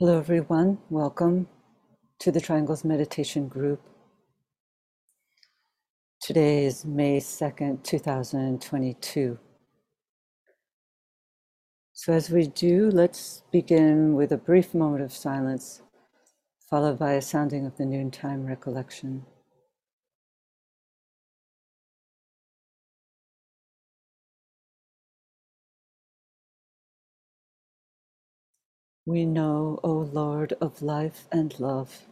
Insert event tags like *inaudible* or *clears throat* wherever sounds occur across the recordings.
Hello, everyone. Welcome to the Triangles Meditation Group. Today is May 2nd, 2022. So, as we do, let's begin with a brief moment of silence, followed by a sounding of the noontime recollection. We know, O Lord of life and love,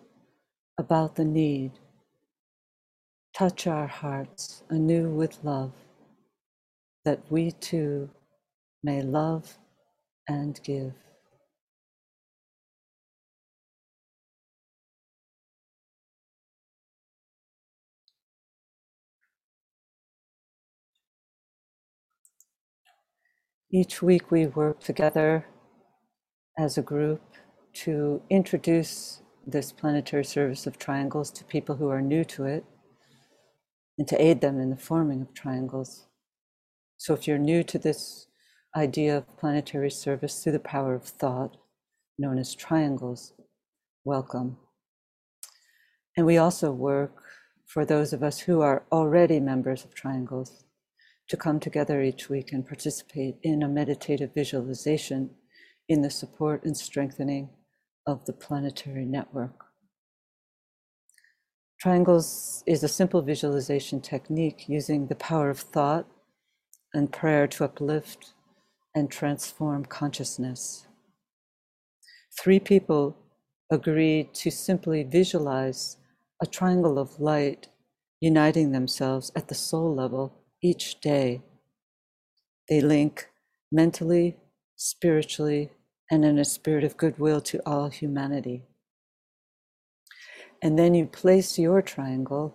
about the need. Touch our hearts anew with love, that we too may love and give. Each week we work together as a group to introduce this planetary service of triangles to people who are new to it and to aid them in the forming of triangles. So, if you're new to this idea of planetary service through the power of thought, known as triangles, welcome. And we also work for those of us who are already members of triangles to come together each week and participate in a meditative visualization in the support and strengthening of the planetary network. Triangles is a simple visualization technique using the power of thought and prayer to uplift and transform consciousness. Three people agreed to simply visualize a triangle of light uniting themselves at the soul level each day. They link mentally, spiritually, and in a spirit of goodwill to all humanity. And then you place your triangle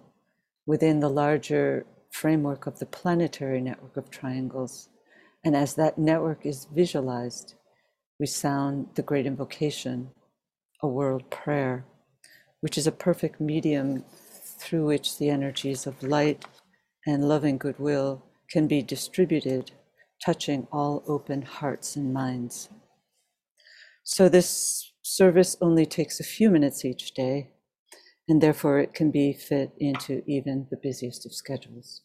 within the larger framework of the planetary network of triangles. And as that network is visualized, we sound the great invocation, a world prayer, which is a perfect medium through which the energies of light and loving goodwill can be distributed touching all open hearts and minds. So this service only takes a few minutes each day, and therefore it can be fit into even the busiest of schedules.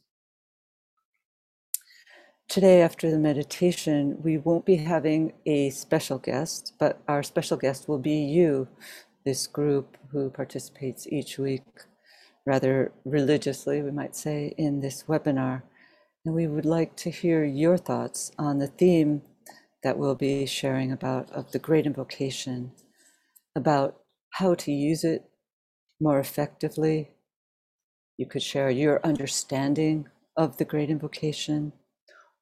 Today, after the meditation, we won't be having a special guest, but our special guest will be you, this group who participates each week, rather religiously, we might say, in this webinar. And we would like to hear your thoughts on the theme that we'll be sharing about of the great invocation, about how to use it more effectively. You could share your understanding of the great invocation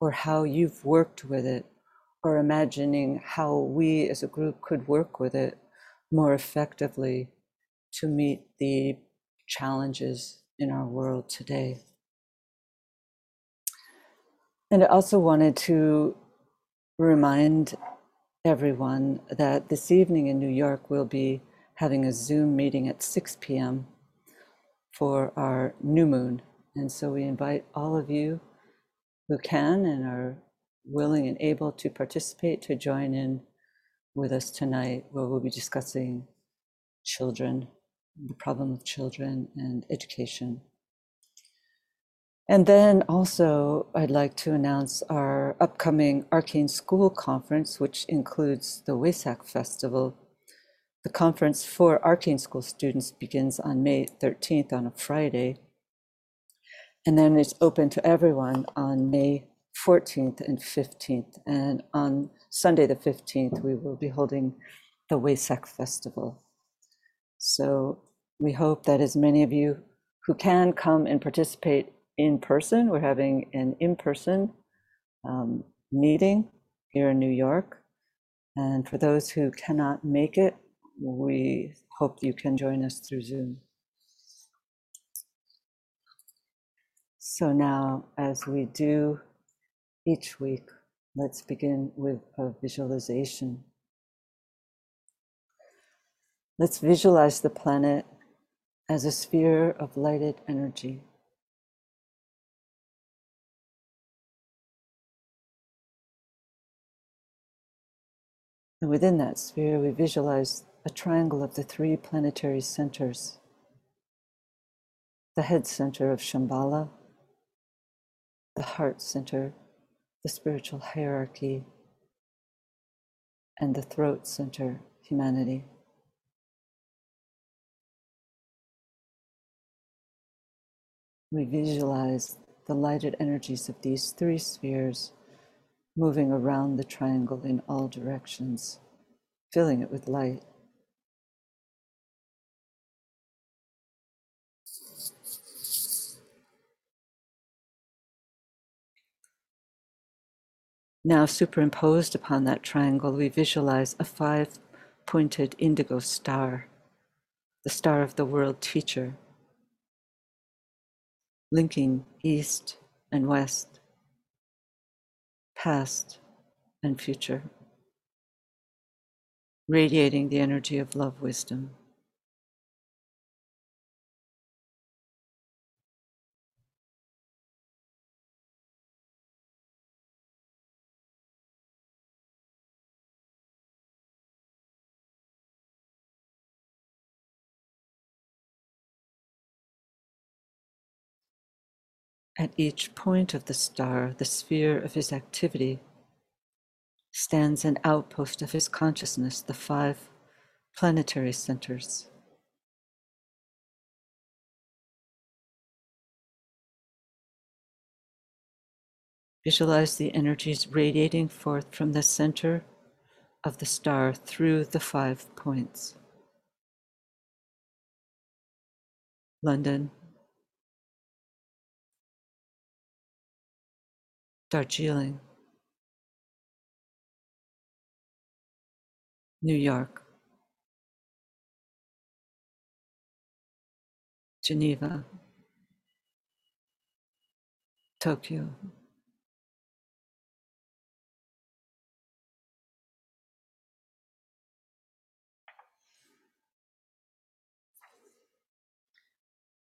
or how you've worked with it, or imagining how we as a group could work with it more effectively to meet the challenges in our world today. And I also wanted to remind everyone that this evening in New York we'll be having a Zoom meeting at 6 p.m. for our new moon. And so we invite all of you who can and are willing and able to participate to join in with us tonight, where we'll be discussing children, the problem of children, and education. And then also, I'd like to announce our upcoming Arcane School Conference, which includes the Wesak Festival. The conference for Arcane School students begins on May 13th on a Friday. And then it's open to everyone on May 14th and 15th. And on Sunday, the 15th, we will be holding the Wesak Festival. So we hope that as many of you who can come and participate in person. We're having an in person um, meeting here in New York. And for those who cannot make it, we hope you can join us through Zoom. So now, as we do each week, let's begin with a visualization. Let's visualize the planet as a sphere of lighted energy. And within that sphere, we visualize a triangle of the three planetary centers the head center of Shambhala, the heart center, the spiritual hierarchy, and the throat center, humanity. We visualize the lighted energies of these three spheres moving around the triangle in all directions, filling it with light. Now, superimposed upon that triangle, we visualize a five pointed indigo star, the star of the world teacher, linking east and west, past and future, radiating the energy of love wisdom. At each point of the star, the sphere of his activity, stands an outpost of his consciousness, the five planetary centers. Visualize the energies radiating forth from the center of the star through the five points. London, Darjeeling, New York, Geneva, Tokyo.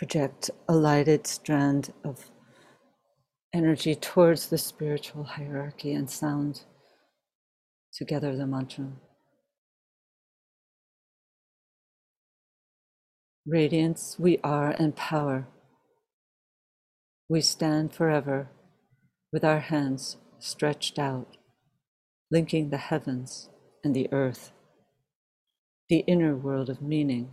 Project a lighted strand of energy towards the spiritual hierarchy and sound together the mantra. Radiance, we are, and power. We stand forever with our hands stretched out, linking the heavens and the earth, the inner world of meaning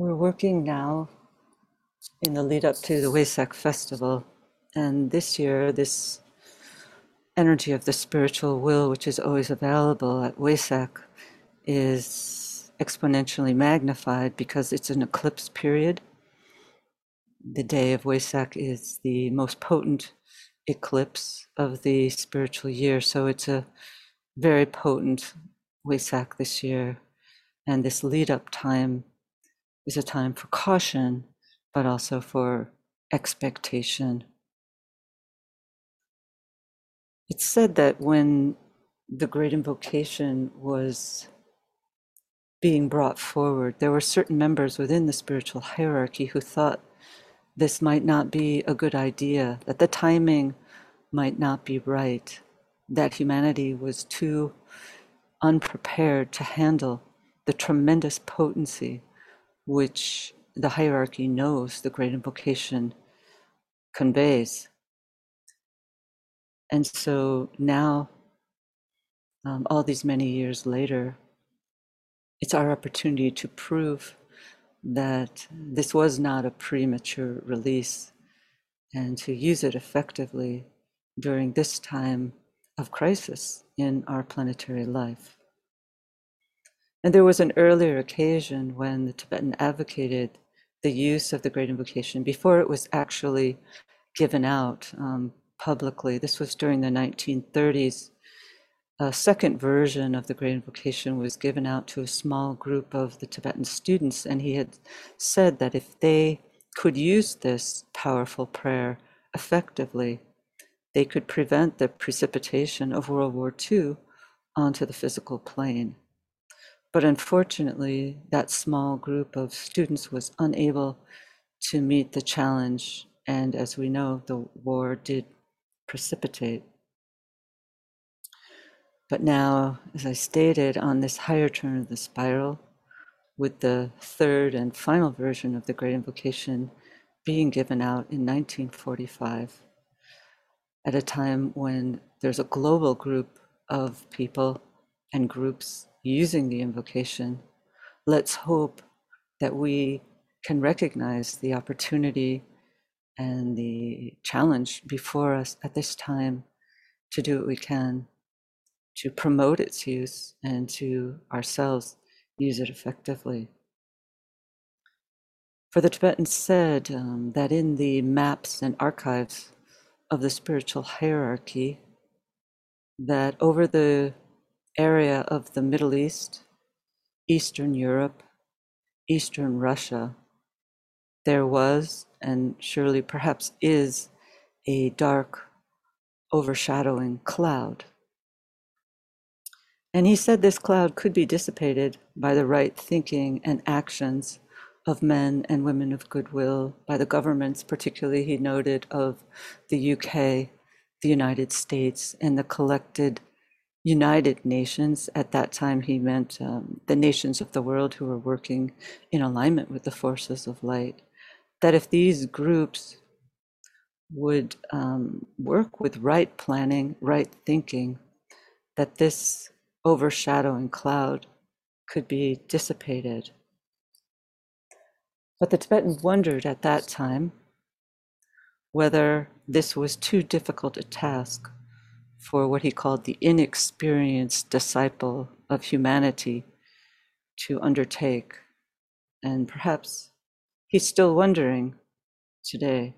We're working now in the lead up to the Wesak festival. And this year, this energy of the spiritual will, which is always available at Wesak, is exponentially magnified because it's an eclipse period. The day of Wesak is the most potent eclipse of the spiritual year. So it's a very potent Wesak this year. And this lead up time is a time for caution, but also for expectation. It's said that when the great invocation was being brought forward, there were certain members within the spiritual hierarchy who thought this might not be a good idea, that the timing might not be right, that humanity was too unprepared to handle the tremendous potency which the hierarchy knows the great invocation conveys. And so now, um, all these many years later, it's our opportunity to prove that this was not a premature release and to use it effectively during this time of crisis in our planetary life. And there was an earlier occasion when the Tibetan advocated the use of the Great Invocation before it was actually given out um, publicly. This was during the 1930s. A second version of the Great Invocation was given out to a small group of the Tibetan students, and he had said that if they could use this powerful prayer effectively, they could prevent the precipitation of World War II onto the physical plane. But unfortunately, that small group of students was unable to meet the challenge. And as we know, the war did precipitate. But now, as I stated, on this higher turn of the spiral, with the third and final version of the Great Invocation being given out in 1945, at a time when there's a global group of people and groups using the invocation, let's hope that we can recognize the opportunity and the challenge before us at this time to do what we can to promote its use and to ourselves use it effectively. For the Tibetans said um, that in the maps and archives of the spiritual hierarchy, that over the area of the Middle East, Eastern Europe, Eastern Russia, there was, and surely perhaps is, a dark, overshadowing cloud. And he said this cloud could be dissipated by the right thinking and actions of men and women of goodwill, by the governments, particularly he noted, of the UK, the United States, and the collected United Nations. At that time, he meant um, the nations of the world who were working in alignment with the forces of light. That if these groups would um, work with right planning, right thinking, that this overshadowing cloud could be dissipated. But the Tibetan wondered at that time whether this was too difficult a task for what he called the inexperienced disciple of humanity to undertake. And perhaps he's still wondering today.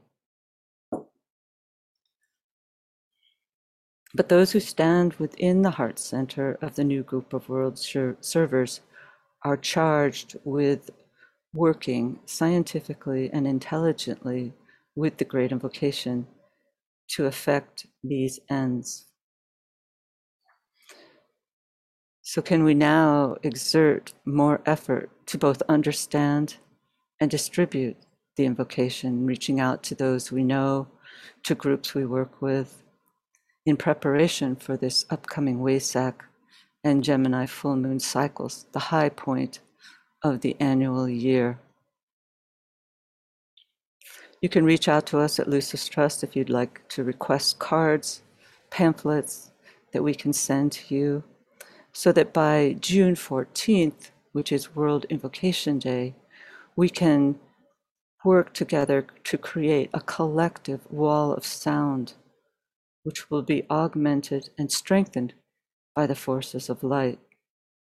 But those who stand within the heart center of the new group of world servers are charged with working scientifically and intelligently with the great invocation to effect these ends. So, can we now exert more effort to both understand and distribute the invocation, reaching out to those we know, to groups we work with, in preparation for this upcoming Wesak and Gemini full moon cycles, the high point of the annual year? You can reach out to us at Lucis Trust if you'd like to request cards, pamphlets that we can send to you so that by June 14th, which is World Invocation Day, we can work together to create a collective wall of sound, which will be augmented and strengthened by the forces of light,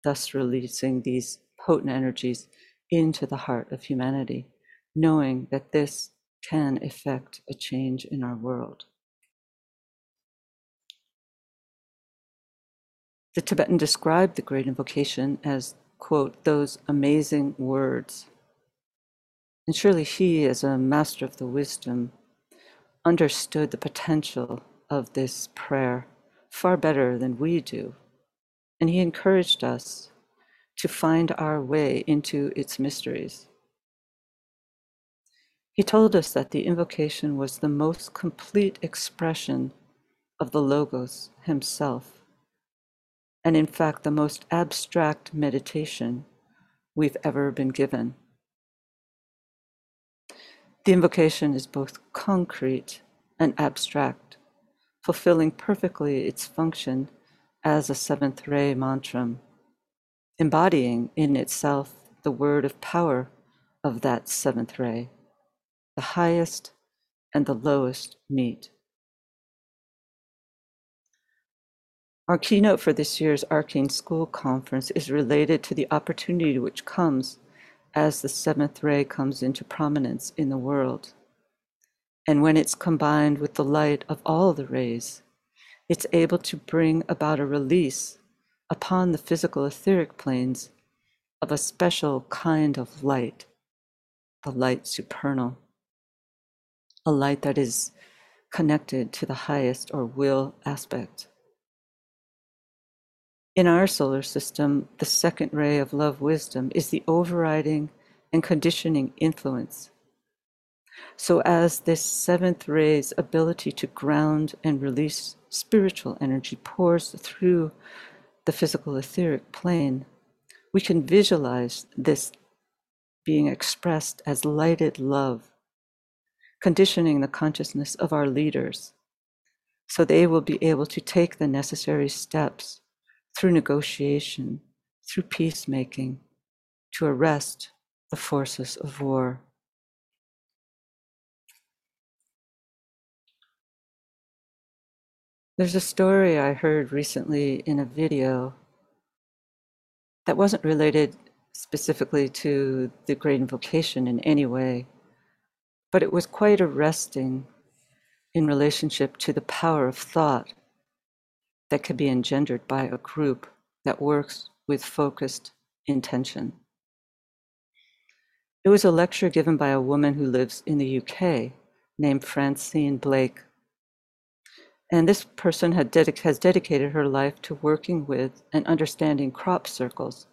thus releasing these potent energies into the heart of humanity, knowing that this can effect a change in our world. The Tibetan described the great invocation as, quote, those amazing words. And surely he, as a master of the wisdom, understood the potential of this prayer far better than we do. And he encouraged us to find our way into its mysteries. He told us that the invocation was the most complete expression of the Logos himself, and in fact, the most abstract meditation we've ever been given. The invocation is both concrete and abstract, fulfilling perfectly its function as a seventh ray mantra, embodying in itself the word of power of that seventh ray. The highest and the lowest meet. Our keynote for this year's Arcane School Conference is related to the opportunity which comes as the seventh ray comes into prominence in the world. And when it's combined with the light of all the rays, it's able to bring about a release upon the physical etheric planes of a special kind of light, the light supernal, a light that is connected to the highest or will aspect. In our solar system, the second ray of love wisdom is the overriding and conditioning influence. So, as this seventh ray's ability to ground and release spiritual energy pours through the physical etheric plane, we can visualize this being expressed as lighted love, conditioning the consciousness of our leaders so they will be able to take the necessary steps through negotiation, through peacemaking, to arrest the forces of war. There's a story I heard recently in a video that wasn't related specifically to the great invocation in any way, but it was quite arresting in relationship to the power of thought that can be engendered by a group that works with focused intention. It was a lecture given by a woman who lives in the UK named Francine Blake. And this person has dedicated her life to working with and understanding crop circles,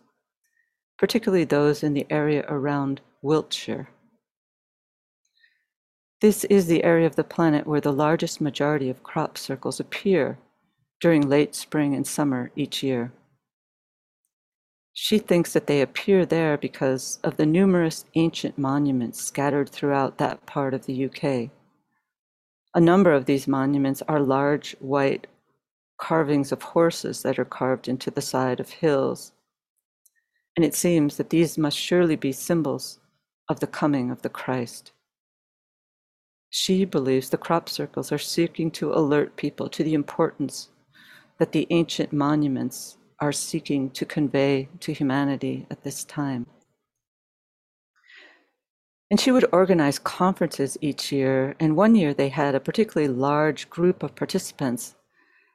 particularly those in the area around Wiltshire. This is the area of the planet where the largest majority of crop circles appear during late spring and summer each year. She thinks that they appear there because of the numerous ancient monuments scattered throughout that part of the UK. A number of these monuments are large white carvings of horses that are carved into the side of hills. And it seems that these must surely be symbols of the coming of the Christ. She believes the crop circles are seeking to alert people to the importance that the ancient monuments are seeking to convey to humanity at this time. And she would organize conferences each year. And one year they had a particularly large group of participants,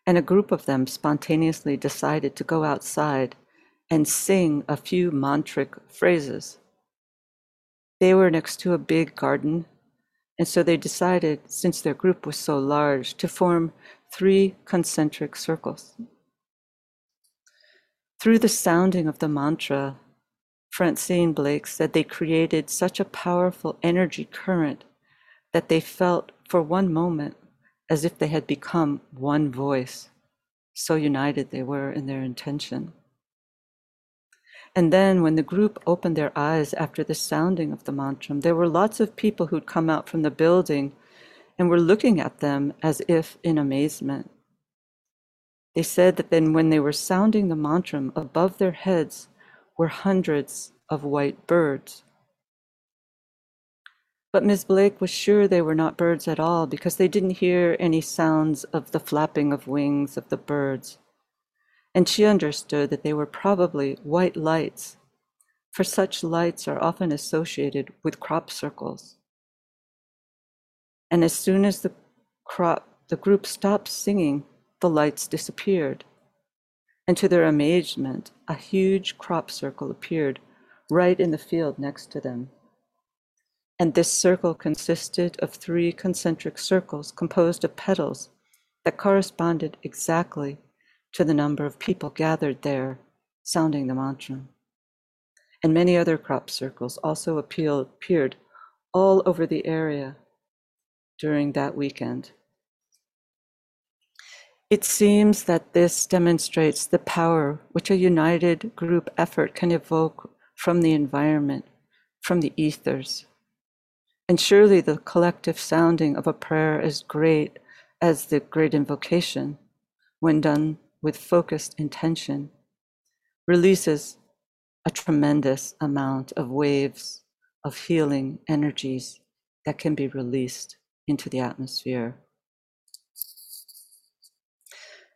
and a group of them spontaneously decided to go outside and sing a few mantric phrases. They were next to a big garden, and so they decided, since their group was so large, to form three concentric circles. Through the sounding of the mantra, Francine Blake said they created such a powerful energy current that they felt for one moment as if they had become one voice. So united they were in their intention. And then, when the group opened their eyes after the sounding of the mantra, there were lots of people who'd come out from the building and were looking at them as if in amazement. They said that then, when they were sounding the mantra, above their heads were hundreds of white birds. But Ms. Blake was sure they were not birds at all because they didn't hear any sounds of the flapping of wings of the birds. And she understood that they were probably white lights, for such lights are often associated with crop circles. And as soon as the crop, the group stopped singing, the lights disappeared. and to their amazement, a huge crop circle appeared right in the field next to them. And this circle consisted of three concentric circles composed of petals that corresponded exactly to the number of people gathered there sounding the mantra. And many other crop circles also appeared all over the area during that weekend. It seems that this demonstrates the power which a united group effort can evoke from the environment, from the ethers. And surely the collective sounding of a prayer is great as the great invocation, when done with focused intention, releases a tremendous amount of waves of healing energies that can be released into the atmosphere.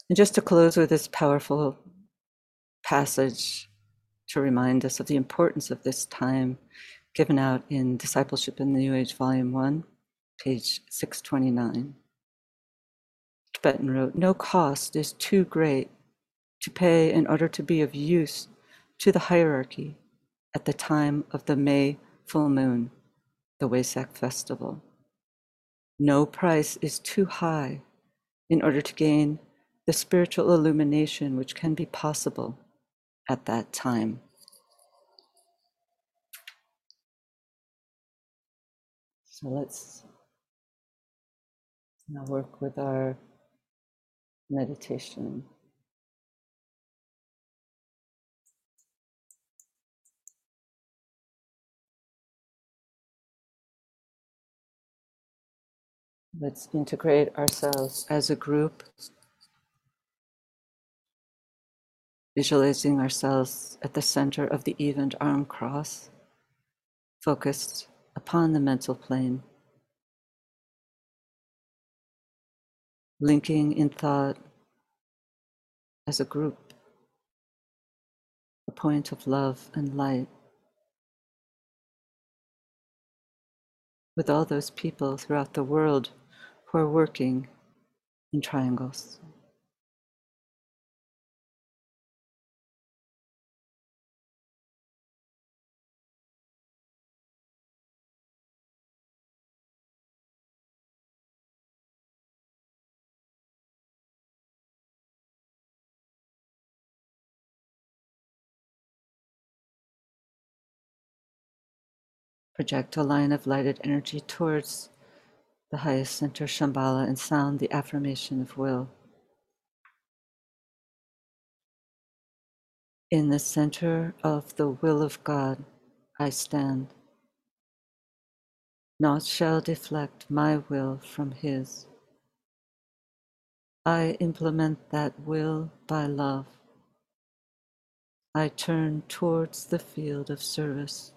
And just to close with this powerful passage to remind us of the importance of this time given out in Discipleship in the New Age, Volume 1, page 629. Tibetan wrote No cost is too great to pay in order to be of use to the hierarchy at the time of the May full moon, the Wesak festival. No price is too high in order to gain the spiritual illumination which can be possible at that time. So let's now work with our meditation. Let's integrate ourselves as a group visualizing ourselves at the center of the evened arm cross, focused upon the mental plane, linking in thought as a group, a point of love and light. With all those people throughout the world are working in triangles. Project a line of lighted energy towards the highest center, Shambhala, and sound the affirmation of will. In the center of the will of God, I stand. Naught shall deflect my will from His. I implement that will by love. I turn towards the field of service.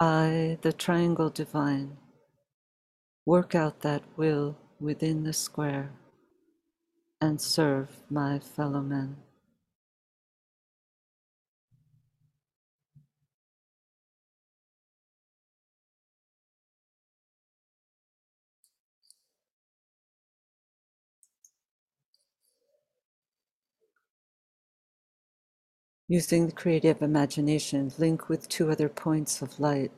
I, the triangle divine, work out that will within the square and serve my fellow men. Using the creative imagination, link with two other points of light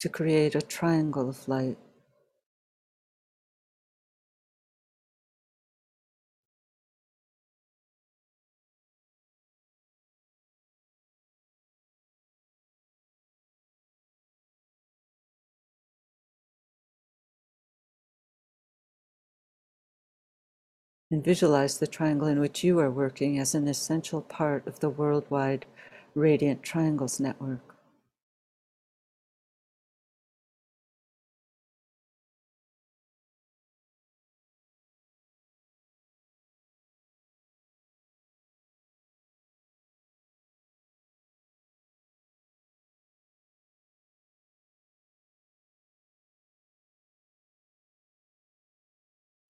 to create a triangle of light. And visualize the triangle in which you are working as an essential part of the worldwide Radiant Triangles Network.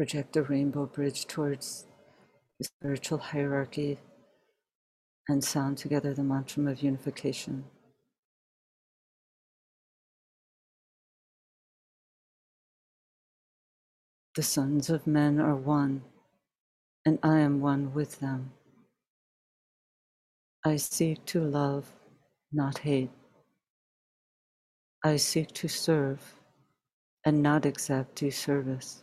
Project the rainbow bridge towards the spiritual hierarchy and sound together the mantra of unification. The sons of men are one, and I am one with them. I seek to love, not hate. I seek to serve and not accept due service.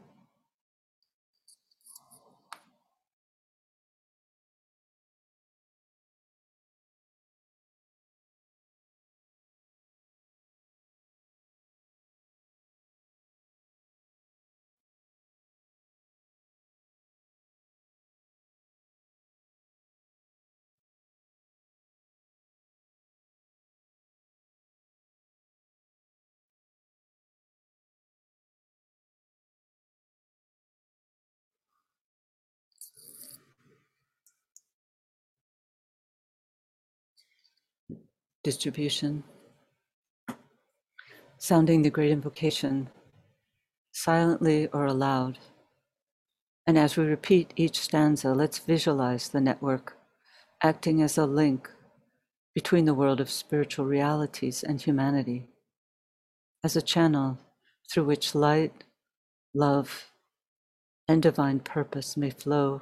Distribution. Sounding the great invocation silently or aloud. And as we repeat each stanza, let's visualize the network acting as a link between the world of spiritual realities and humanity, as a channel through which light, love, and divine purpose may flow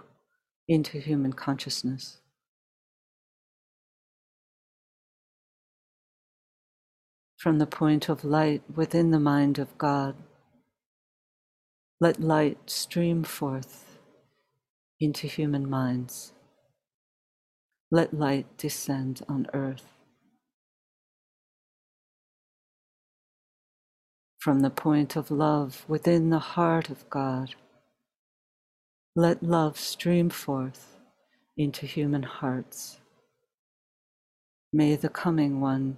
into human consciousness. From the point of light within the mind of God, let light stream forth into human minds. Let light descend on earth. From the point of love within the heart of God, let love stream forth into human hearts. May the coming one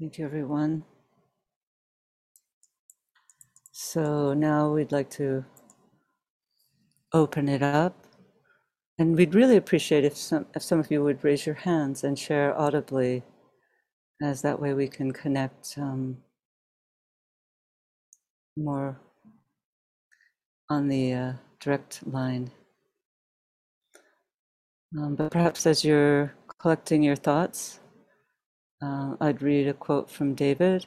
Thank you, everyone. So now we'd like to open it up. And we'd really appreciate if some, if some of you would raise your hands and share audibly, as that way we can connect um, more on the uh, direct line. Um, but perhaps as you're collecting your thoughts, uh, I'd read a quote from David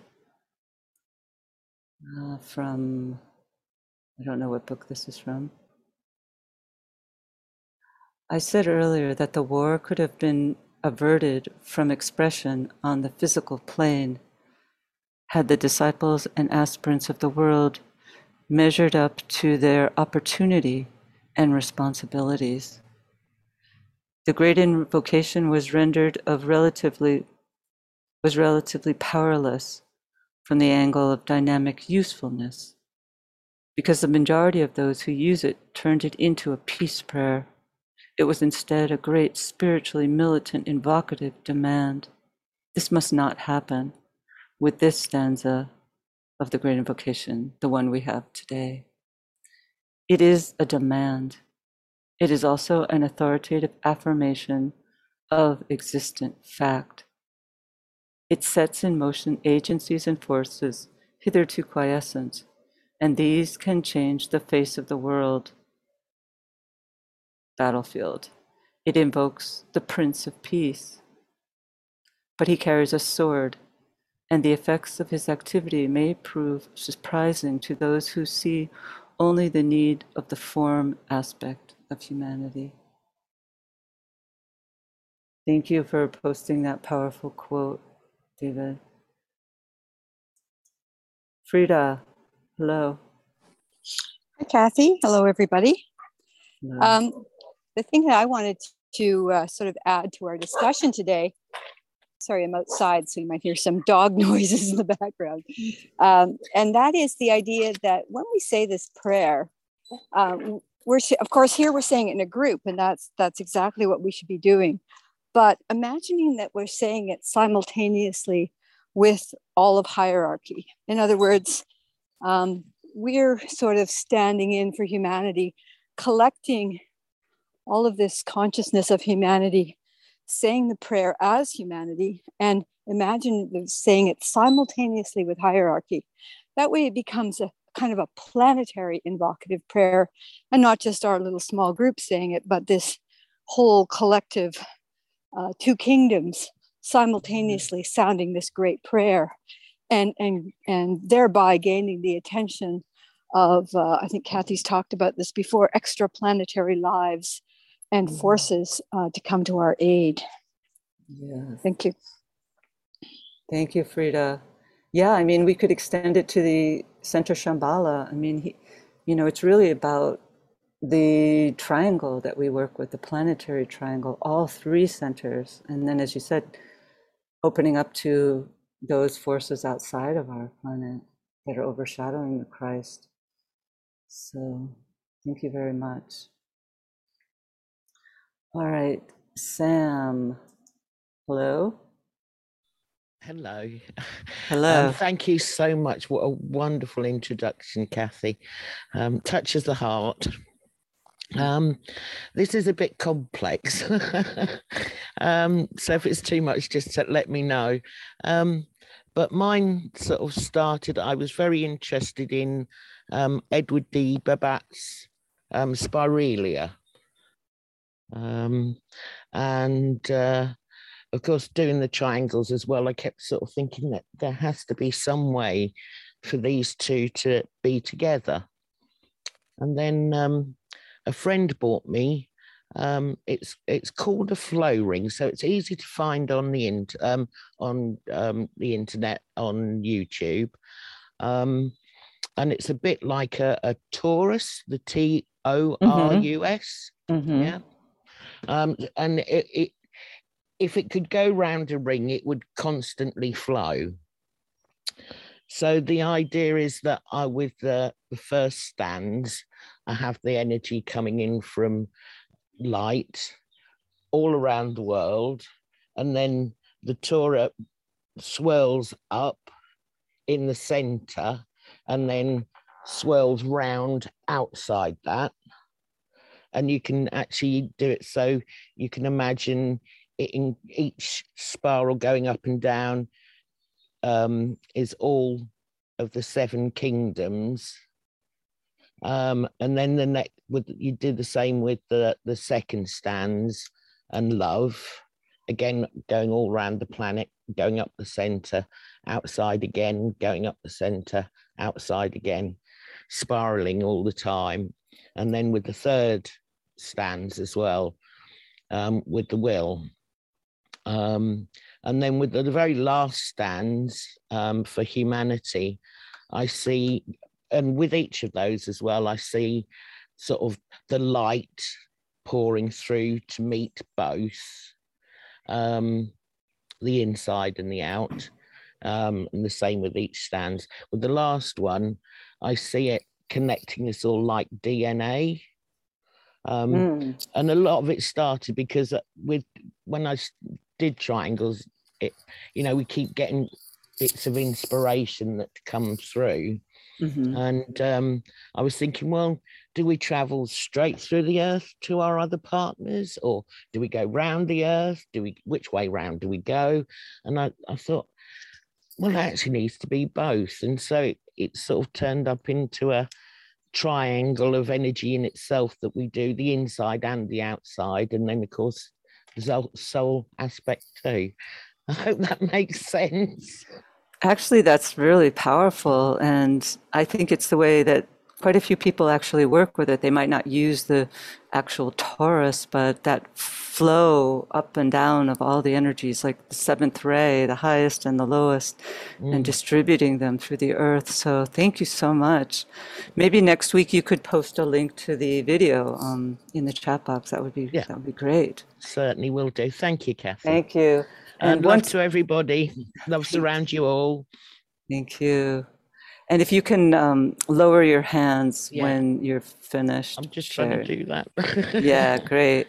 uh, from, I don't know what book this is from. I said earlier that the war could have been averted from expression on the physical plane had the disciples and aspirants of the world measured up to their opportunity and responsibilities. The great invocation was rendered of relatively was relatively powerless from the angle of dynamic usefulness, because the majority of those who use it turned it into a peace prayer. It was instead a great spiritually militant invocative demand. This must not happen with this stanza of the Great Invocation, the one we have today. It is a demand. It is also an authoritative affirmation of existent fact. It sets in motion agencies and forces hitherto quiescent, and these can change the face of the world. Battlefield. It invokes the Prince of Peace, but he carries a sword and the effects of his activity may prove surprising to those who see only the need of the form aspect of humanity. Thank you for posting that powerful quote, Frida, hello. Hi, Kathy. Hello, everybody. Hello. Um, the thing that I wanted to uh, sort of add to our discussion today sorry, I'm outside, so you might hear some dog *laughs* noises in the background. Um, and that is the idea that when we say this prayer, um, we're of course here we're saying it in a group, and that's that's exactly what we should be doing. But imagining that we're saying it simultaneously with all of hierarchy. In other words, um, we're sort of standing in for humanity, collecting all of this consciousness of humanity saying the prayer as humanity and imagine saying it simultaneously with hierarchy. That way it becomes a kind of a planetary invocative prayer and not just our little small group saying it, but this whole collective uh, two kingdoms simultaneously sounding this great prayer and and and thereby gaining the attention of uh, i think kathy's talked about this before extraplanetary lives and mm-hmm. forces uh, to come to our aid. Yeah. Thank you. Thank you, Frida. Yeah, I mean, we could extend it to the center Shambhala. I mean, he, you know, it's really about the triangle that we work with, the planetary triangle, all three centers. And then, as you said, opening up to those forces outside of our planet that are overshadowing the Christ. So, thank you very much. All right, Sam. Hello. Hello. *laughs* Hello. Um, thank you so much. What a wonderful introduction, Kathy. Um, touches the heart. Um, this is a bit complex. *laughs* um, so if it's too much, just let me know. Um, but mine sort of started, I was very interested in um, Edward D. Babbitt's um, Spiralia. Um, and uh, of course, doing the triangles as well, I kept sort of thinking that there has to be some way for these two to be together. And then um, a friend bought me. Um, it's it's called a flow ring, so it's easy to find on the int um, on um, the internet on YouTube, um, and it's a bit like a, a torus, the T O R U S, mm-hmm. yeah, um, and it, it, if it could go round a ring, it would constantly flow. So the idea is that I, with the, the first stands, I have the energy coming in from light all around the world, and then the torus swirls up in the center and then swirls round outside that. And you can actually do it so you can imagine it in each spiral going up and down um, is all of the seven kingdoms um, and then the next with you do the same with the the second stands and love again going all around the planet going up the center outside again going up the center outside again spiraling all the time and then with the third stands as well um, with the will. Um, and then with the, very last stands um, for humanity, I see, and with each of those as well, I see sort of the light pouring through to meet both um, the inside and the out. Um, and the same with each stands. With the last one, I see it connecting us all like DNA. Um, mm. And a lot of it started because uh, with when I did triangles, it you know we keep getting bits of inspiration that come through. Mm-hmm. And um, I was thinking, well, do we travel straight through the earth to our other partners, or do we go round the earth? Do we which way round do we go? And I, I thought, well, it actually needs to be both. And so it, it sort of turned up into a triangle of energy in itself that we do the inside and the outside and then of course the soul aspect too *laughs* i hope that makes sense Actually, that's really powerful. And I think it's the way that quite a few people actually work with it. They might not use the actual torus, but that flow up and down of all the energies, like the seventh ray, the highest and the lowest, mm. and distributing them through the earth. So thank you so much. Maybe next week you could post a link to the video um, in the chat box. That would be yeah. that would be great. Certainly will do. Thank you, Kathy. Thank you. And, love to everybody. Love surround you all. Thank you. And if you can um, lower your hands yeah. when you're finished. I'm just trying to do that. *laughs* yeah, great.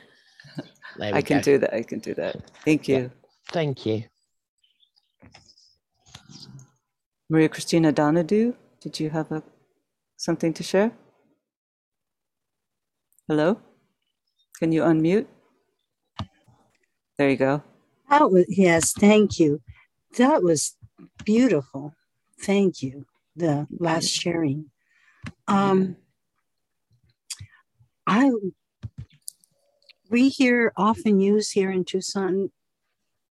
*laughs* I can go. do that. I can do that. Thank you. Yeah. Thank you. Maria Christina Donadu, did you have a, something to share? Hello? Can you unmute? There you go. That was, yes, thank you. That was beautiful. Thank you the last sharing. Um, I we here often use here in Tucson,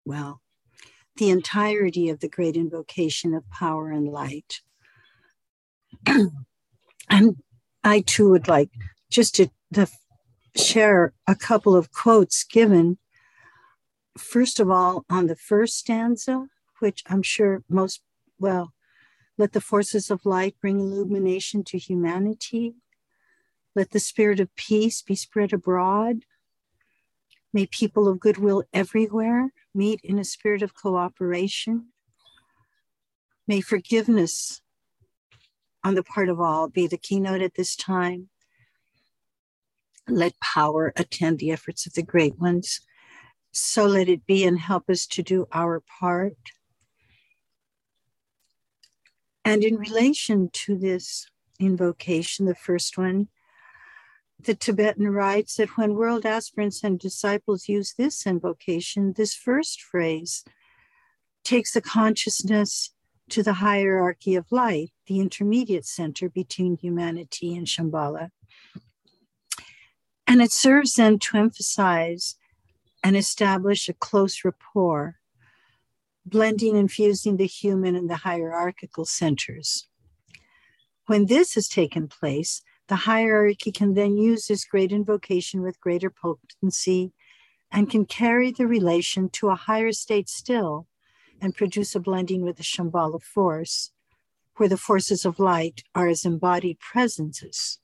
well, the entirety of the great invocation of power and light. *clears throat* and I too would like just to the, share a couple of quotes given. First of all, on the first stanza, which I'm sure most, well, let the forces of light bring illumination to humanity. Let the spirit of peace be spread abroad. May people of goodwill everywhere meet in a spirit of cooperation. May forgiveness on the part of all be the keynote at this time. Let power attend the efforts of the great ones. So let it be and help us to do our part. And in relation to this invocation, the first one, the Tibetan writes that when world aspirants and disciples use this invocation, this first phrase takes the consciousness to the hierarchy of light, the intermediate center between humanity and Shambhala. And it serves then to emphasize and establish a close rapport blending and fusing the human and the hierarchical centers. When this has taken place, the hierarchy can then use this great invocation with greater potency and can carry the relation to a higher state still and produce a blending with the Shambhala force, where the forces of light are as embodied presences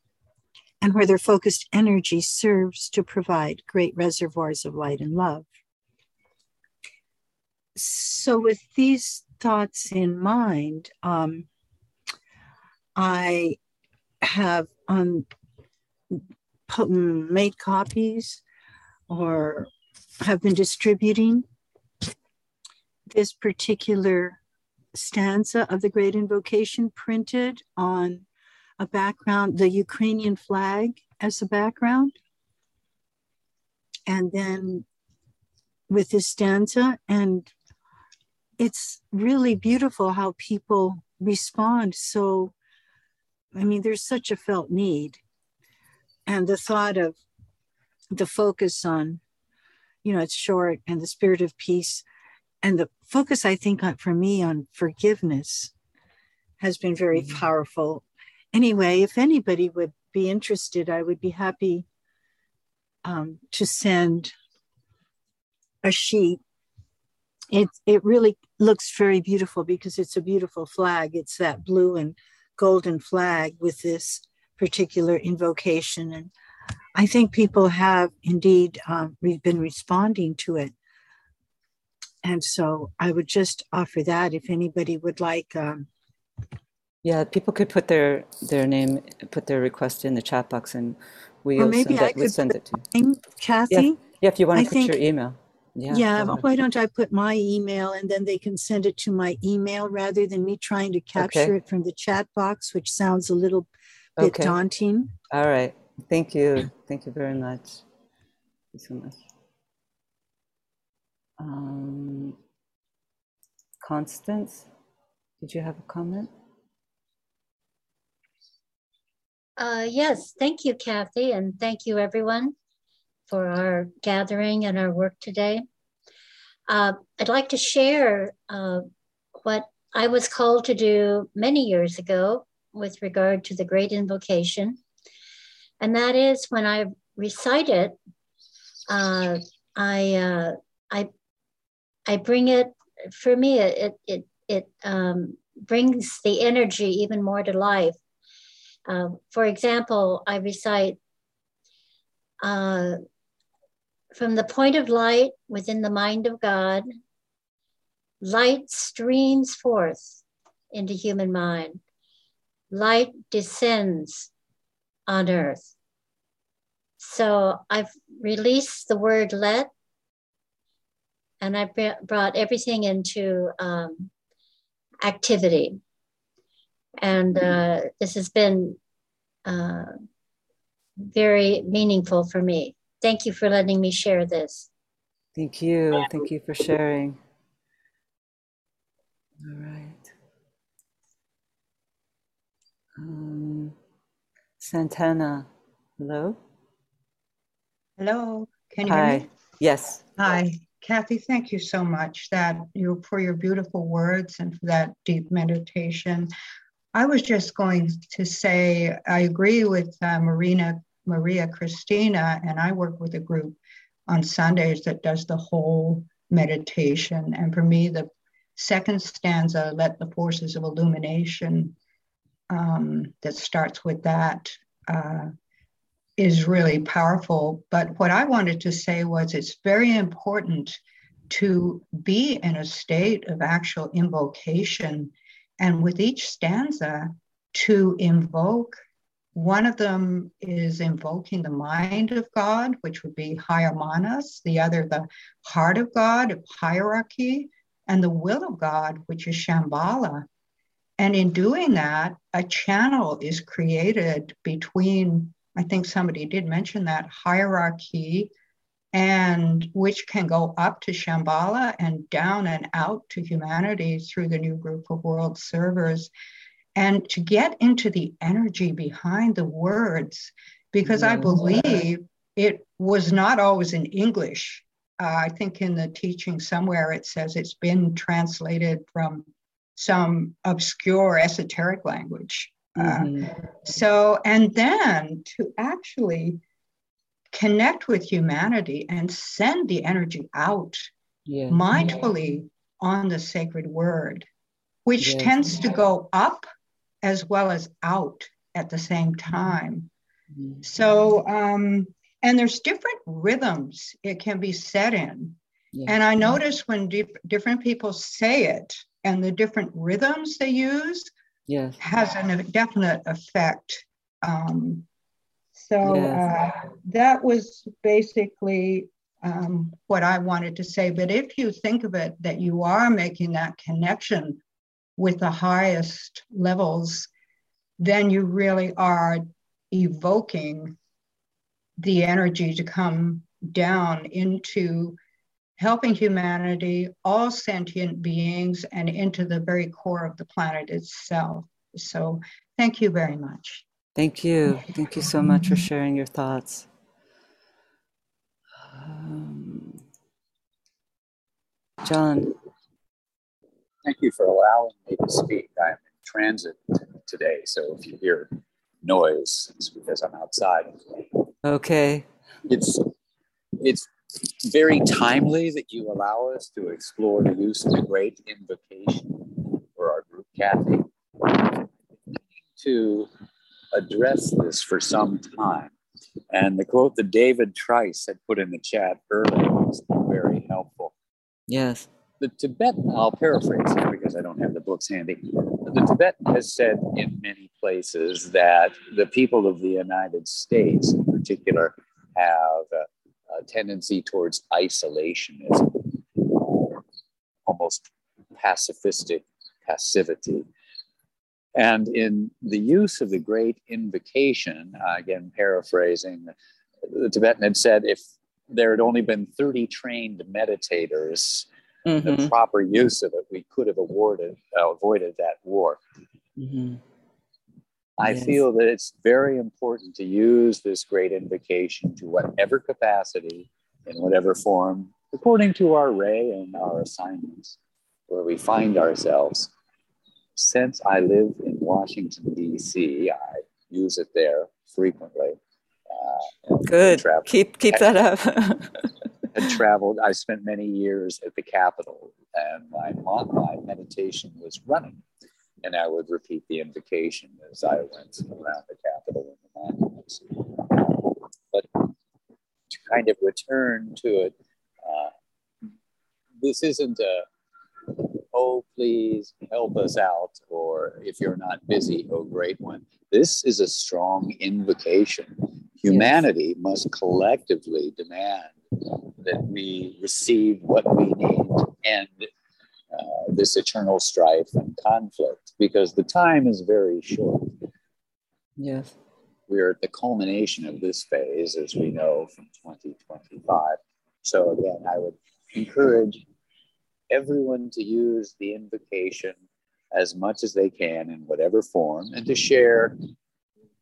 and where their focused energy serves to provide great reservoirs of light and love. So with these thoughts in mind, um, I have um, made copies or have been distributing this particular stanza of the Great Invocation printed on a background, the Ukrainian flag as a background. And then with this stanza and it's really beautiful how people respond. So, I mean, there's such a felt need. And the thought of the focus on, you know, it's short and the spirit of peace and the focus, I think, on, for me on forgiveness has been very mm-hmm. powerful. Anyway, if anybody would be interested, I would be happy um, to send a sheet it it really looks very beautiful because it's a beautiful flag. It's that blue and golden flag with this particular invocation, and I think people have indeed um, been responding to it. And so I would just offer that if anybody would like. Um, yeah, people could put their their name, put their request in the chat box, and we'll send, it, we'll send it to you. Kathy. Yeah, yeah, if you want to I put think, your email. Yeah. Yeah. Why don't I put my email and then they can send it to my email rather than me trying to capture okay. it from the chat box, which sounds a little bit okay. daunting. All right. Thank you. Thank you very much. Thank you so much. Um, Constance, did you have a comment? Uh, yes, thank you, Kathy, and thank you, everyone for our gathering and our work today. Uh, I'd like to share uh, what I was called to do many years ago with regard to the great invocation. And that is when I recite it, uh, I, uh, I, I bring it, for me, it, it, it um, brings the energy even more to life. Uh, for example, I recite, uh, from the point of light within the mind of God, light streams forth into human mind. Light descends on earth. So I've released the word let, and I brought everything into um, activity. And uh, this has been uh, very meaningful for me. Thank you for letting me share this. Thank you. Thank you for sharing. All right. Um, Santana, hello? Hello, can you Hi. hear me? Yes. Hi, Kathy, thank you so much that you for your beautiful words and for that deep meditation. I was just going to say I agree with uh, Marina Maria Christina, and I work with a group on Sundays that does the whole meditation. And for me, the second stanza, Let the Forces of Illumination, um, that starts with that, uh, is really powerful. But what I wanted to say was it's very important to be in a state of actual invocation. And with each stanza, to invoke one of them is invoking the mind of God, which would be higher manas, the other, the heart of God, hierarchy, and the will of God, which is Shambhala. And in doing that, a channel is created between, I think somebody did mention that, hierarchy, and which can go up to Shambhala and down and out to humanity through the new group of world servers and to get into the energy behind the words, because I believe it was not always in English. Uh, I think in the teaching somewhere it says it's been translated from some obscure esoteric language. Uh, mm-hmm. So, and then to actually connect with humanity and send the energy out yeah. mindfully on the sacred word, which tends to go up as well as out at the same time. Mm-hmm. So, um, and there's different rhythms it can be set in. And I notice when different people say it and the different rhythms they use yes. has a definite effect. Um, so yes. uh, that was basically um, what I wanted to say. But if you think of it that you are making that connection with the highest levels, then you really are evoking the energy to come down into helping humanity, all sentient beings, and into the very core of the planet itself. So, thank you very much. Thank you. Thank you so much for sharing your thoughts. Um, John. Thank you for allowing me to speak. I am in transit today, so if you hear noise, it's because I'm outside. Okay. It's it's very timely that you allow us to explore the use of the great invocation for our group, Kathy. To address this for some time. And the quote that David Trice had put in the chat earlier was very helpful. Yes the Tibetan, I'll paraphrase here because I don't have the books handy. The Tibetan has said in many places that the people of the United States, in particular, have a, a tendency towards isolationism, almost pacifistic passivity. And in the use of the great invocation, uh, again paraphrasing, the Tibetan had said if there had only been 30 trained meditators mm-hmm. the proper use of it, we could have awarded, uh, avoided that war. Mm-hmm. I yes. feel that it's very important to use this great invocation to whatever capacity, in whatever form, according to our ray and our assignments, where we find ourselves. Since I live in Washington, D.C., I use it there frequently. Uh, Good. Keep keep that up. had traveled. I spent many years at the Capitol, and my my meditation was running, and I would repeat the invocation as I went around the Capitol in the monuments. But to kind of return to it, uh, this isn't a oh please help us out, or if you're not busy, oh great one. This is a strong invocation. Humanity yes. must collectively demand that we receive what we need and uh, this eternal strife and conflict because the time is very short. Yes. We're at the culmination of this phase, as we know from 2025. So, again, I would encourage everyone to use the invocation as much as they can in whatever form and to share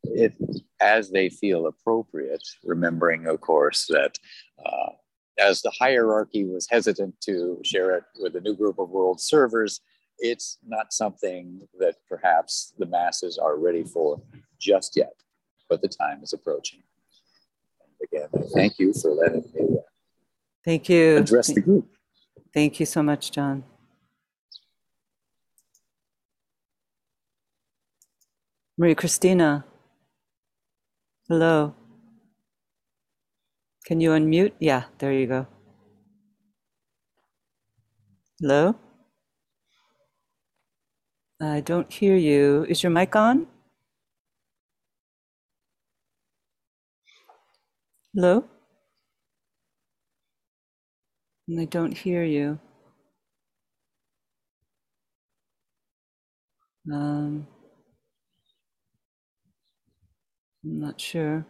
it as they feel appropriate, remembering, of course, that uh, as the hierarchy was hesitant to share it with a new group of world servers, it's not something that perhaps the masses are ready for just yet, but the time is approaching. And again, thank you for letting me uh, thank you address the group. Thank you so much, John. Maria Christina. Hello. Can you unmute? Yeah, there you go. Hello? I don't hear you. Is your mic on? Hello? I don't hear you. Um, I'm not sure.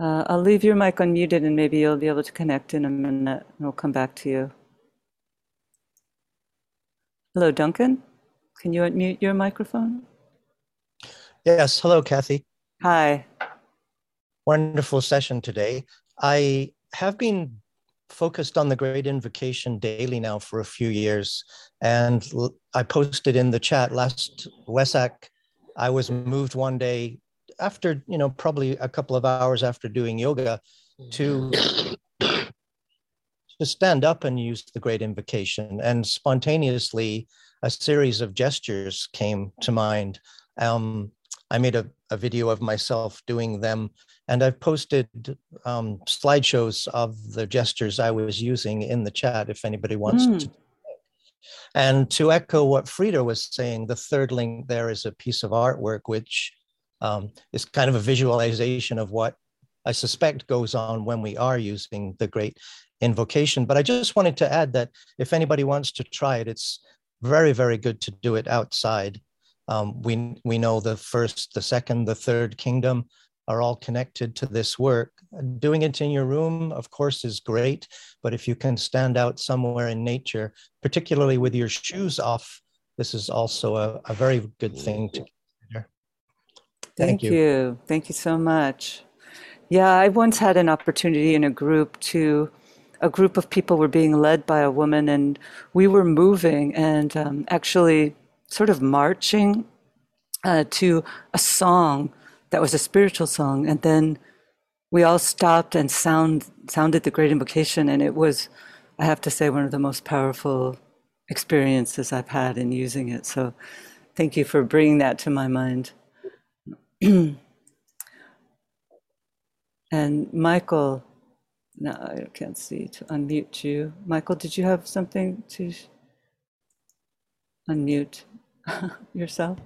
Uh, I'll leave your mic unmuted and maybe you'll be able to connect in a minute and we'll come back to you. Hello, Duncan. Can you unmute your microphone? Yes. Hello, Kathy. Hi. Wonderful session today. I have been focused on the Great Invocation daily now for a few years. And I posted in the chat last Wesak. I was moved one day after, you know, probably a couple of hours after doing yoga to *coughs* to stand up and use the Great Invocation. And spontaneously, a series of gestures came to mind. Um, I made a, a video of myself doing them and I've posted um, slideshows of the gestures I was using in the chat if anybody wants mm. to. And to echo what Frida was saying, the third link there is a piece of artwork which um, is kind of a visualization of what I suspect goes on when we are using the great invocation. But I just wanted to add that if anybody wants to try it, it's very, very good to do it outside. Um, we, we know the first, the second, the third kingdom are all connected to this work. Doing it in your room, of course, is great, but if you can stand out somewhere in nature, particularly with your shoes off, this is also a, a very good thing to consider. Thank, Thank you. you. Thank you so much. Yeah, I once had an opportunity in a group to, a group of people were being led by a woman, and we were moving and um, actually sort of marching uh, to a song that was a spiritual song. And then we all stopped and sound sounded the great invocation. And it was, I have to say, one of the most powerful experiences I've had in using it. So thank you for bringing that to my mind. *clears throat* and Michael, no, I can't see to unmute you. Michael, did you have something to unmute *laughs* yourself?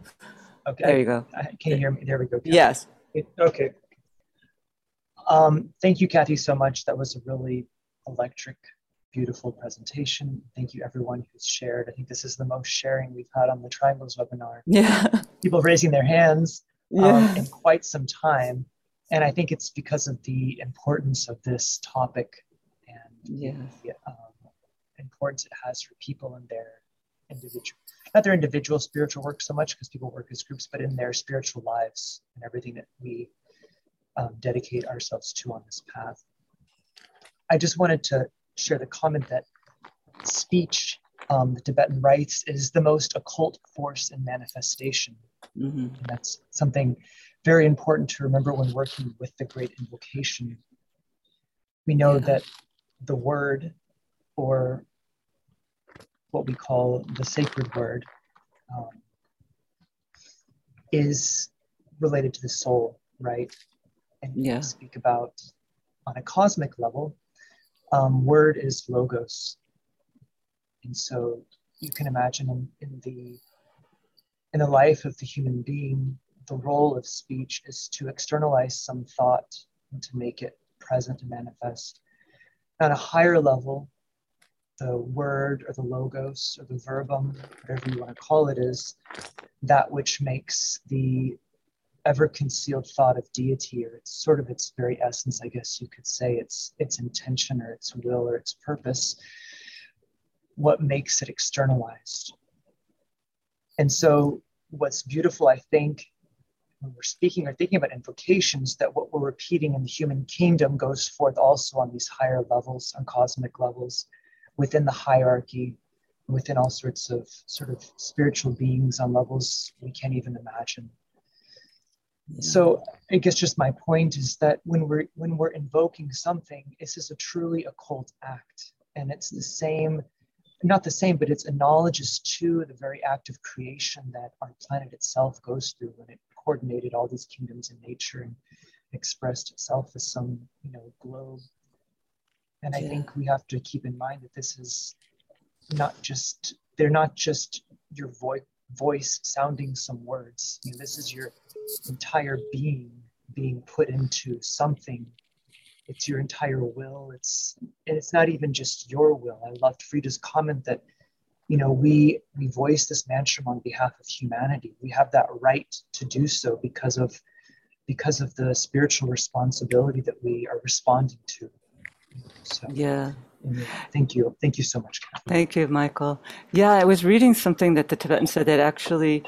Okay. There you go. I, Can you hear me? There we go. Kathy. Yes. Okay. Um, thank you, Kathy, so much. That was a really electric, beautiful presentation. Thank you, everyone who's shared. I think this is the most sharing we've had on the Triangles webinar. *laughs* Yeah. People raising their hands um, yeah. in quite some time. And I think it's because of the importance of this topic and yeah. the um, importance it has for people and their individual not their individual spiritual work so much because people work as groups, but in their spiritual lives and everything that we um, dedicate ourselves to on this path. I just wanted to share the comment that speech, um, the Tibetan writes, is the most occult force in manifestation. Mm-hmm. And that's something very important to remember when working with the great invocation. We know yeah. that the word, or what we call the sacred word, um, is related to the soul, right? And yeah. speak about on a cosmic level, um, word is logos. And so you can imagine in, in the in the life of the human being, the role of speech is to externalize some thought and to make it present and manifest. At a higher level, the word or the logos or the verbum, whatever you want to call it, is that which makes the ever concealed thought of deity or it's sort of its very essence i guess you could say its its intention or its will or its purpose what makes it externalized. And so what's beautiful i think when we're speaking or thinking about invocations that what we're repeating in the human kingdom goes forth also on these higher levels on cosmic levels within the hierarchy within all sorts of sort of spiritual beings on levels we can't even imagine. So I guess just my point is that when we're when we're invoking something, this is a truly occult act, and it's the same, not the same, but it's analogous to the very act of creation that our planet itself goes through when it coordinated all these kingdoms in nature and expressed itself as some you know globe. And I yeah. think we have to keep in mind that this is not just they're not just your voice voice sounding some words. You know, this is your entire being being put into something. It's your entire will. It's and it's not even just your will. I loved Frida's comment that, you know, we we voice this mantra on behalf of humanity. We have that right to do so because of because of the spiritual responsibility that we are responding to. So yeah. Thank you. Thank you so much. Kathy. Thank you, Michael. Yeah, I was reading something that the Tibetan said that actually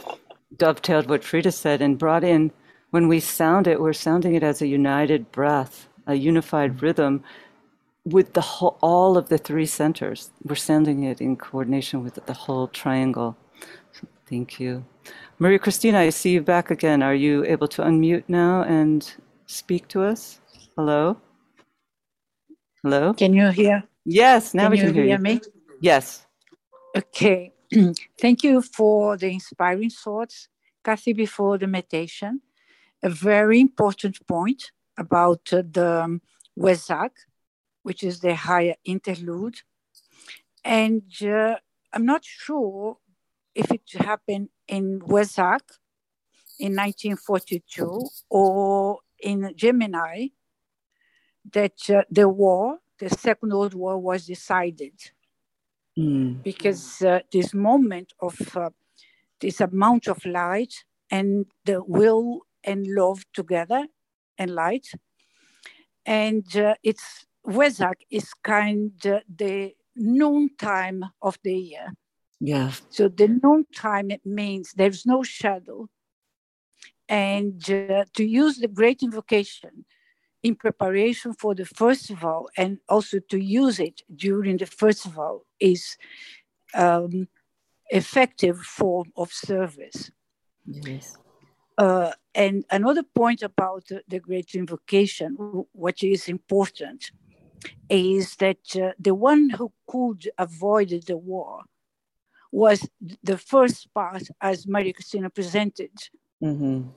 dovetailed what Frida said and brought in when we sound it, we're sounding it as a united breath, a unified mm-hmm. rhythm with the whole, all of the three centers. We're sounding it in coordination with the whole triangle. Thank you. Maria Christina, I see you back again. Are you able to unmute now and speak to us? Hello? Hello? Can you hear? Yes, now can we can hear, hear you. me. Yes. Okay. *clears throat* Thank you for the inspiring thoughts, Kathy, before the meditation. A very important point about uh, the um, Wesak, which is the higher interlude. And uh, I'm not sure if it happened in Wesak in 1942 or in Gemini that uh, the war, the Second World War, was decided mm. because uh, this moment of uh, this amount of light and the will and love together and light and uh, it's Wesak is kind of the noon time of the year. Yeah. So the noon time it means there's no shadow, and uh, to use the great invocation in preparation for the festival and also to use it during the festival is um, effective form of service. Yes. Uh, and another point about the, the great invocation, what is important, is that uh, the one who could avoid the war was the first part, as Maria Christina presented. Mm-hmm.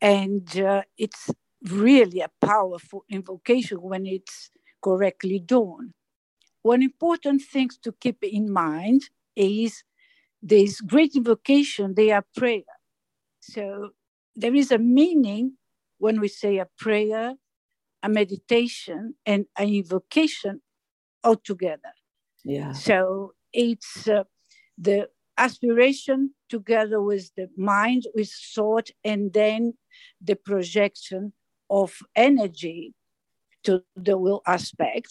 And uh, it's really a powerful invocation when it's correctly done. One important thing to keep in mind is this great invocation, they are prayer. So there is a meaning when we say a prayer, a meditation, and an invocation altogether. Yeah. So it's uh, the aspiration together with the mind, with thought, and then the projection of energy to the will aspect.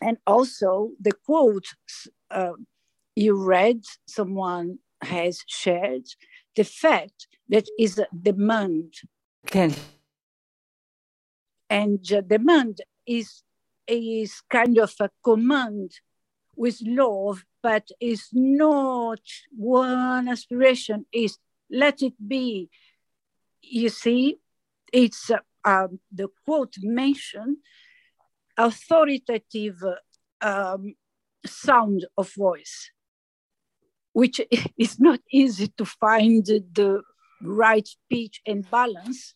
And also the quote uh, you read, someone has shared, the fact that is a demand. Can. And uh, demand is, is kind of a command with love, but is not one aspiration, is let it be. You see, it's uh, um, the quote mentioned authoritative um, sound of voice, which *laughs* is not easy to find the right pitch and balance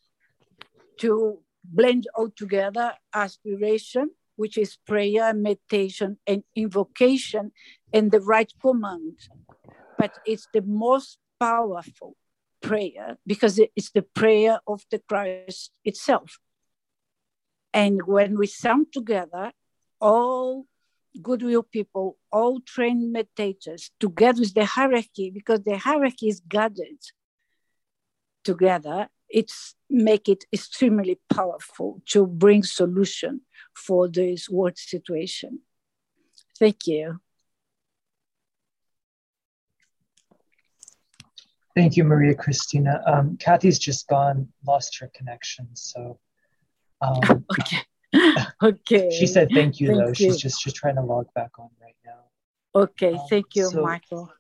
to blend all together aspiration, which is prayer, meditation, and invocation, and the right command. But it's the most powerful prayer because it's the prayer of the Christ itself. And when we sound together, all goodwill people, all trained meditators, together with the hierarchy, because the hierarchy is gathered together, it's make it extremely powerful to bring solution for this world situation. Thank you. Thank you, Maria Christina. Um, Kathy's just gone, lost her connection. So, um, *laughs* okay. okay. She said thank you thank though. You. She's just she's trying to log back on right now. Okay, Um, thank you, so- Michael.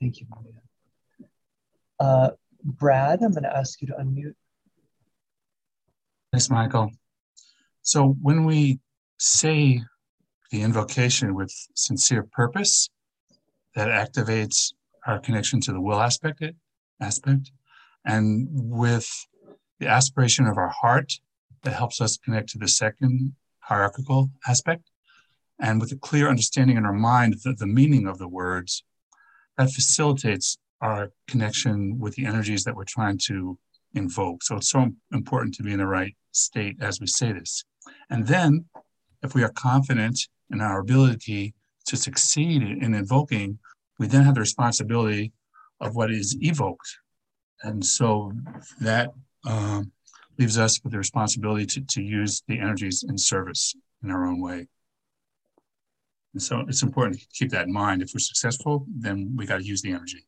Thank you, Maria. Uh, Brad, I'm going to ask you to unmute. Thanks, Michael. So when we say the invocation with sincere purpose, that activates our connection to the will aspect, aspect, and with the aspiration of our heart, that helps us connect to the second hierarchical aspect, and with a clear understanding in our mind of the, the meaning of the words, that facilitates our connection with the energies that we're trying to invoke. So it's so important to be in the right state as we say this. And then, if we are confident in our ability to succeed in invoking, we then have the responsibility of what is evoked. And so that um, leaves us with the responsibility to, to use the energies in service in our own way. And so it's important to keep that in mind. If we're successful, then we got to use the energy.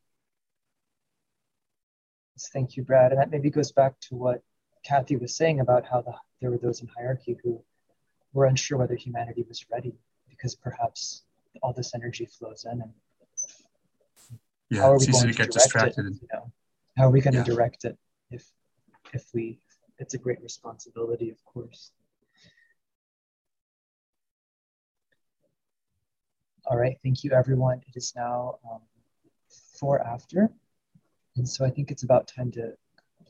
Thank you, Brad. And that maybe goes back to what Kathy was saying about how the, there were those in hierarchy who were unsure whether humanity was ready because perhaps all this energy flows in and Yeah, how are it's we easy going to get direct distracted. It, you know, how are we going to direct it if if we it's a great responsibility, of course. All right, thank you everyone. It is now um, four after, and so I think it's about time to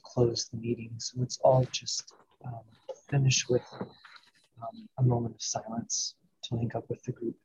close the meeting. So let's all just um, finish with um, a moment of silence to link up with the group.